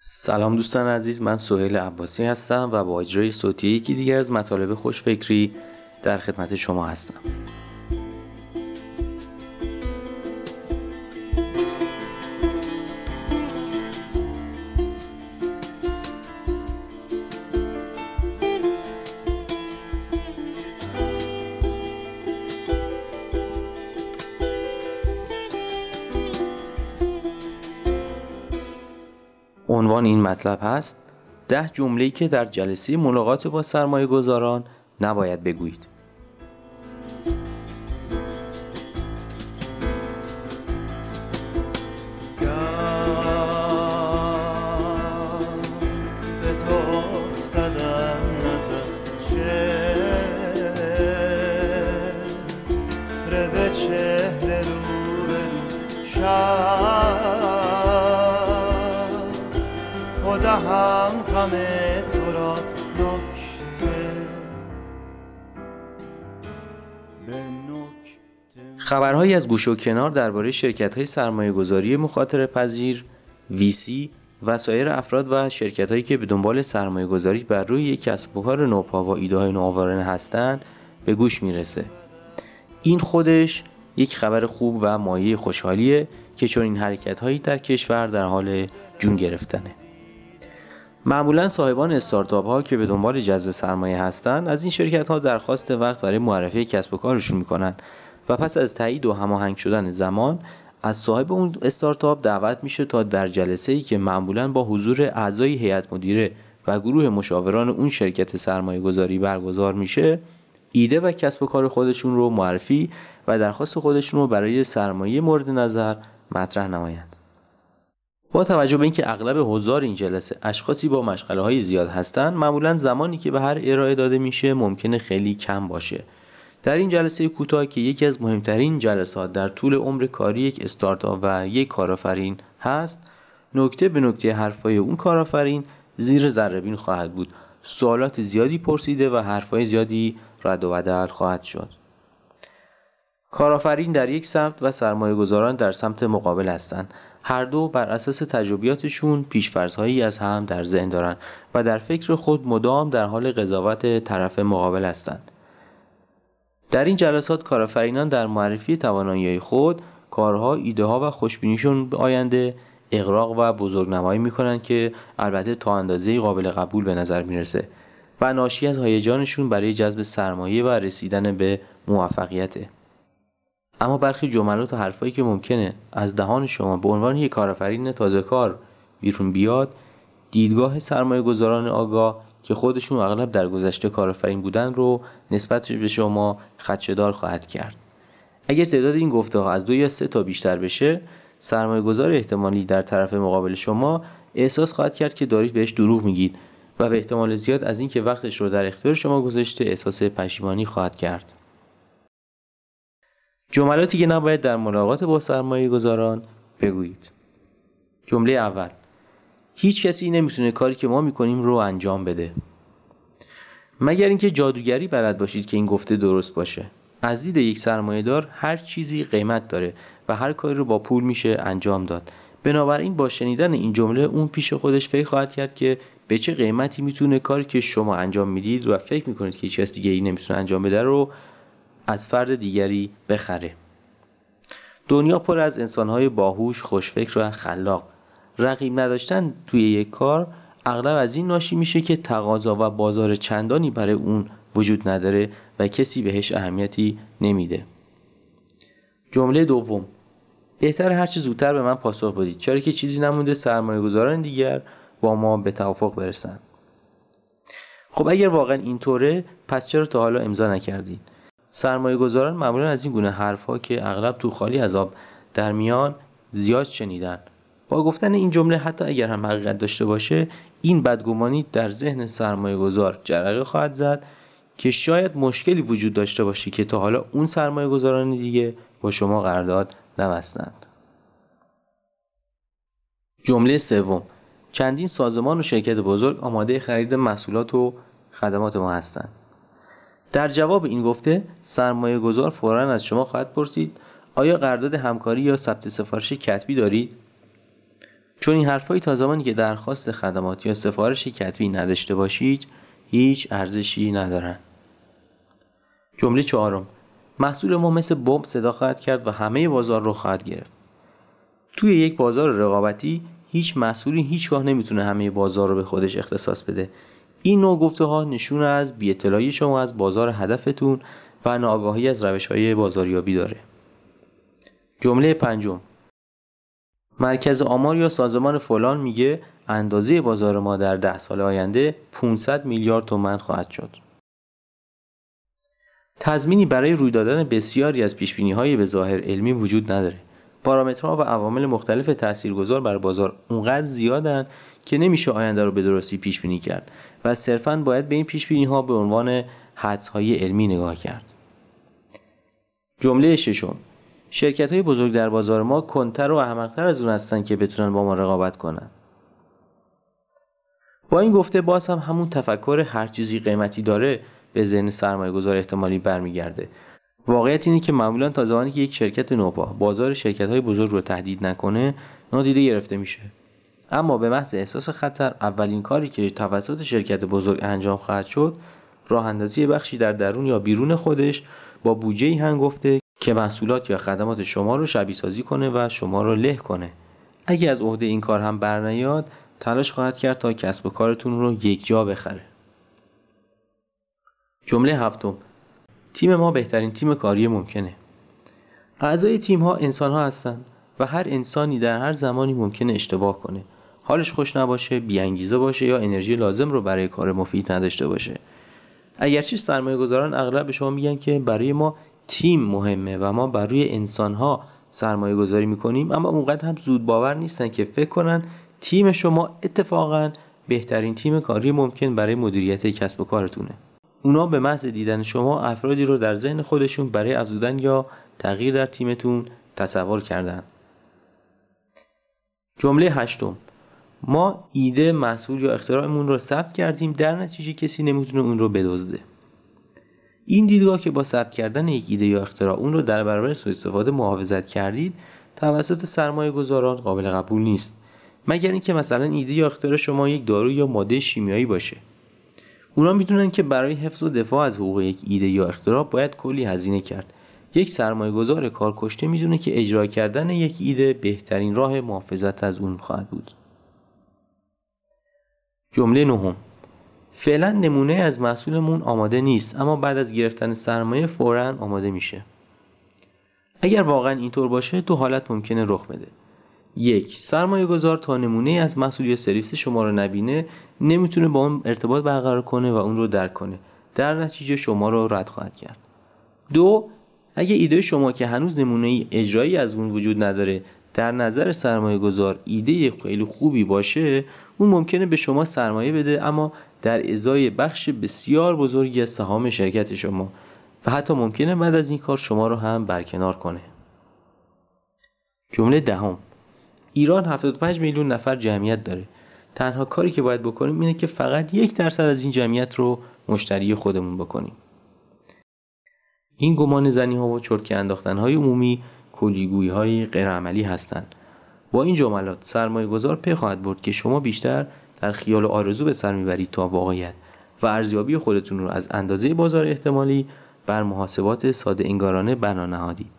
سلام دوستان عزیز من سهیل عباسی هستم و با اجرای صوتی یکی دیگر از مطالب خوشفکری در خدمت شما هستم. عنوان این مطلب هست ده جمله که در جلسه ملاقات با سرمایه گذاران نباید بگویید. دهم غم تو را خبرهایی از گوش و کنار درباره شرکت های سرمایه گذاری مخاطر پذیر ویسی و سایر افراد و شرکت هایی که به دنبال سرمایه گذاری بر روی یک کسب و کار نوپا و ایده های نوآورانه هستند به گوش می‌رسه. این خودش یک خبر خوب و مایه خوشحالیه که چون این حرکت هایی در کشور در حال جون گرفتنه. معمولا صاحبان استارتاپ ها که به دنبال جذب سرمایه هستند از این شرکت ها درخواست وقت برای معرفی کسب و کارشون می‌کنن. و پس از تایید و هماهنگ شدن زمان از صاحب اون استارتاپ دعوت میشه تا در جلسه ای که معمولا با حضور اعضای هیئت مدیره و گروه مشاوران اون شرکت سرمایه گذاری برگزار میشه ایده و کسب و کار خودشون رو معرفی و درخواست خودشون رو برای سرمایه مورد نظر مطرح نمایند. با توجه به اینکه اغلب حضار این جلسه اشخاصی با مشغله های زیاد هستند معمولا زمانی که به هر ارائه داده میشه ممکنه خیلی کم باشه. در این جلسه کوتاه که یکی از مهمترین جلسات در طول عمر کاری یک استارتاپ و یک کارآفرین هست نکته به نکته حرفای اون کارآفرین زیر ذره خواهد بود. سوالات زیادی پرسیده و حرفای زیادی رد و بدل خواهد شد. کارآفرین در یک سمت و سرمایه گذاران در سمت مقابل هستند. هر دو بر اساس تجربیاتشون پیشفرزهایی از هم در ذهن دارن و در فکر خود مدام در حال قضاوت طرف مقابل هستند. در این جلسات کارآفرینان در معرفی توانایی خود، کارها، ایده ها و خوشبینیشون به آینده اقراق و بزرگنمایی می‌کنن که البته تا اندازه قابل قبول به نظر می‌رسه و ناشی از هیجانشون برای جذب سرمایه و رسیدن به موفقیته. اما برخی جملات و حرفایی که ممکنه از دهان شما به عنوان یک کارآفرین تازه کار بیرون بیاد دیدگاه سرمایه گذاران آگاه که خودشون اغلب در گذشته کارآفرین بودن رو نسبت به شما خدشدار خواهد کرد. اگر تعداد این گفته ها از دو یا سه تا بیشتر بشه سرمایه گذار احتمالی در طرف مقابل شما احساس خواهد کرد که دارید بهش دروغ میگید و به احتمال زیاد از اینکه وقتش رو در اختیار شما گذاشته احساس پشیمانی خواهد کرد. جملاتی که نباید در ملاقات با سرمایه گذاران بگویید. جمله اول. هیچ کسی نمی‌تونه کاری که ما می‌کنیم رو انجام بده. مگر اینکه جادوگری بلد باشید که این گفته درست باشه. از دید یک سرمایه دار هر چیزی قیمت داره و هر کاری رو با پول میشه انجام داد. بنابراین با شنیدن این جمله اون پیش خودش فکر خواهد کرد که به چه قیمتی می‌تونه کاری که شما انجام می‌دید و فکر می‌کنید که هیچ کس دیگه ای نمی‌تونه انجام بده رو از فرد دیگری بخره. دنیا پر از انسانهای باهوش خوشفکر و خلاق. رقیب نداشتن توی یک کار اغلب از این ناشی میشه که تقاضا و بازار چندانی برای اون وجود نداره و کسی بهش اهمیتی نمیده. جمله دوم. بهتر هرچه زودتر به من پاسخ بدید. چرا که چیزی نمونده سرمایه گذاران دیگر با ما به توافق برسن خب اگر واقعا اینطوره پس چرا تا حالا امضا نکردید؟ سرمایه گذاران معمولا از این گونه حرفها که اغلب تو خالی از آب در میان زیاد شنیدن. با گفتن این جمله حتی اگر هم حقیقت داشته باشه این بدگمانی در ذهن سرمایه گذار جرقه خواهد زد که شاید مشکلی وجود داشته باشه که تا حالا اون سرمایه گذاران دیگه با شما قرارداد نبستند. جمله سوم. چندین سازمان و شرکت بزرگ آماده خرید محصولات و خدمات ما هستند. در جواب این گفته سرمایه گذار فورا از شما خواهد پرسید آیا قرارداد همکاری یا ثبت سفارش کتبی دارید؟ چون این حرفایی تا زمانی که درخواست خدمات یا سفارش کتبی نداشته باشید هیچ ارزشی ندارن جمله چهارم محصول ما مثل بمب صدا خواهد کرد و همه بازار رو خواهد گرفت. توی یک بازار رقابتی هیچ محصولی هیچگاه نمی‌تونه همه بازار رو به خودش اختصاص بده. این نوع گفته ها نشون از بی شما از بازار هدفتون و ناآگاهی از روش های بازاریابی داره جمله پنجم مرکز آمار یا سازمان فلان میگه اندازه بازار ما در ده سال آینده 500 میلیارد تومن خواهد شد. تضمینی برای روی دادن بسیاری از پیشبینی های به ظاهر علمی وجود نداره. پارامترها و عوامل مختلف تاثیرگذار بر بازار اونقدر زیادن که نمیشه آینده رو به درستی پیش بینی کرد و صرفا باید به این پیش بینی ها به عنوان حدس های علمی نگاه کرد. جمله ششم. شرکت های بزرگ در بازار ما کنتر و احمقتر از اون هستن که بتونن با ما رقابت کنن. با این گفته باز هم همون تفکر هر چیزی قیمتی داره به ذهن سرمایه گذار احتمالی برمیگرده. واقعیت اینه که معمولا تا زمانی که یک شرکت نوپا بازار شرکت های بزرگ رو تهدید نکنه نادیده گرفته میشه. اما به محض احساس خطر اولین کاری که توسط شرکت بزرگ انجام خواهد شد راه اندازی بخشی در درون یا بیرون خودش با بودجه هنگفته که محصولات یا خدمات شما رو شبیه سازی کنه و شما رو له کنه. اگه از عهده این کار هم برنیاد تلاش خواهد کرد تا کسب و کارتون رو یک جا بخره. جمله هفتم. تیم ما بهترین تیم کاری ممکنه. اعضای تیم ها انسان ها هستند و هر انسانی در هر زمانی ممکنه اشتباه کنه. حالش خوش نباشه بیانگیزه باشه یا انرژی لازم رو برای کار مفید نداشته باشه. اگرچه سرمایه گذاران اغلب به شما میگن که برای ما تیم مهمه و ما بر روی انسانها سرمایه گذاری می‌کنیم اما اونقدر هم زود باور نیستن که فکر کنن تیم شما اتفاقا بهترین تیم کاری ممکن برای مدیریت کسب و کارتونه. اونا به محض دیدن شما افرادی رو در ذهن خودشون برای افزودن یا تغییر در تیمتون تصور کردن. جمله هشتم. ما ایده محصول یا اختراعمون رو ثبت کردیم در نتیجه کسی نمی‌تونه اون رو بدزده. این دیدگاه که با ثبت کردن یک ایده یا اختراع اون رو در برابر سوء استفاده محافظت کردید توسط سرمایه گذاران قابل قبول نیست. مگر اینکه مثلا ایده یا اختراع شما یک دارو یا ماده شیمیایی باشه. اونا می‌دونن که برای حفظ و دفاع از حقوق یک ایده یا اختراع باید کلی هزینه کرد. یک سرمایه گذار کارکشته می‌دونه که اجرا کردن یک ایده بهترین راه محافظت از اون خواهد بود. جمله نهم. فعلا نمونه از محصولمون آماده نیست اما بعد از گرفتن سرمایه فورا آماده میشه. اگر واقعا اینطور باشه دو حالت ممکنه رخ بده. یک. سرمایه گذار تا نمونه از محصول یا سرویس شما رو نبینه نمی‌تونه با اون ارتباط برقرار کنه و اون رو درک کنه. در نتیجه شما رو رد خواهد کرد. دو. اگه ایده شما که هنوز نمونه اجرایی از اون وجود نداره در نظر سرمایه گذار ایده خیلی خوبی باشه اون ممکنه به شما سرمایه بده اما در ازای بخش بسیار بزرگی از سهام شرکت شما. و حتی ممکنه بعد از این کار شما رو هم برکنار کنه. جمله دهم. ایران 75 میلیون نفر جمعیت داره. تنها کاری که باید بکنیم اینه که فقط یک درصد از این جمعیت رو مشتری خودمون بکنیم. این گمان زنی ها و چرتکه انداختن های عمومی کلیگویی های غیرعملی هستند. با این جملات سرمایه گذار پی خواهد برد که شما بیشتر در خیال و آرزو به سر می‌برید تا واقعیت و ارزیابی خودتون رو از اندازه بازار احتمالی بر محاسبات ساده انگارانه بنا نهادید.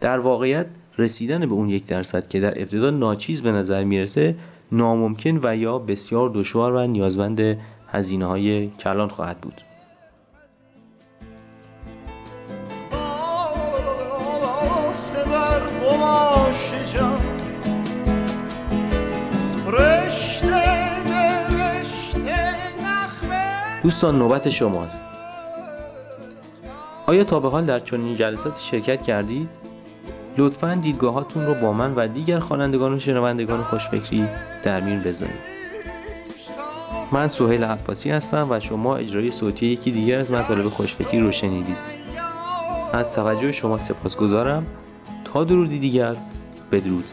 در واقعیت رسیدن به اون یک درصد که در ابتدا ناچیز به نظر می‌رسه ناممکن و یا بسیار دشوار و نیازمند هزینه های کلان خواهد بود دوستان نوبت شماست آیا تا به حال در چنین جلساتی شرکت کردید؟ لطفا دیدگاهاتون رو با من و دیگر خوانندگان و شنوندگان خوشفکری در میون بذارید. من سهیل عباسی هستم و شما اجرای صوتی یکی دیگر از مطالب خوشفکری رو شنیدید. از توجه شما سپاسگزارم. تا درودی دیگر بدرود.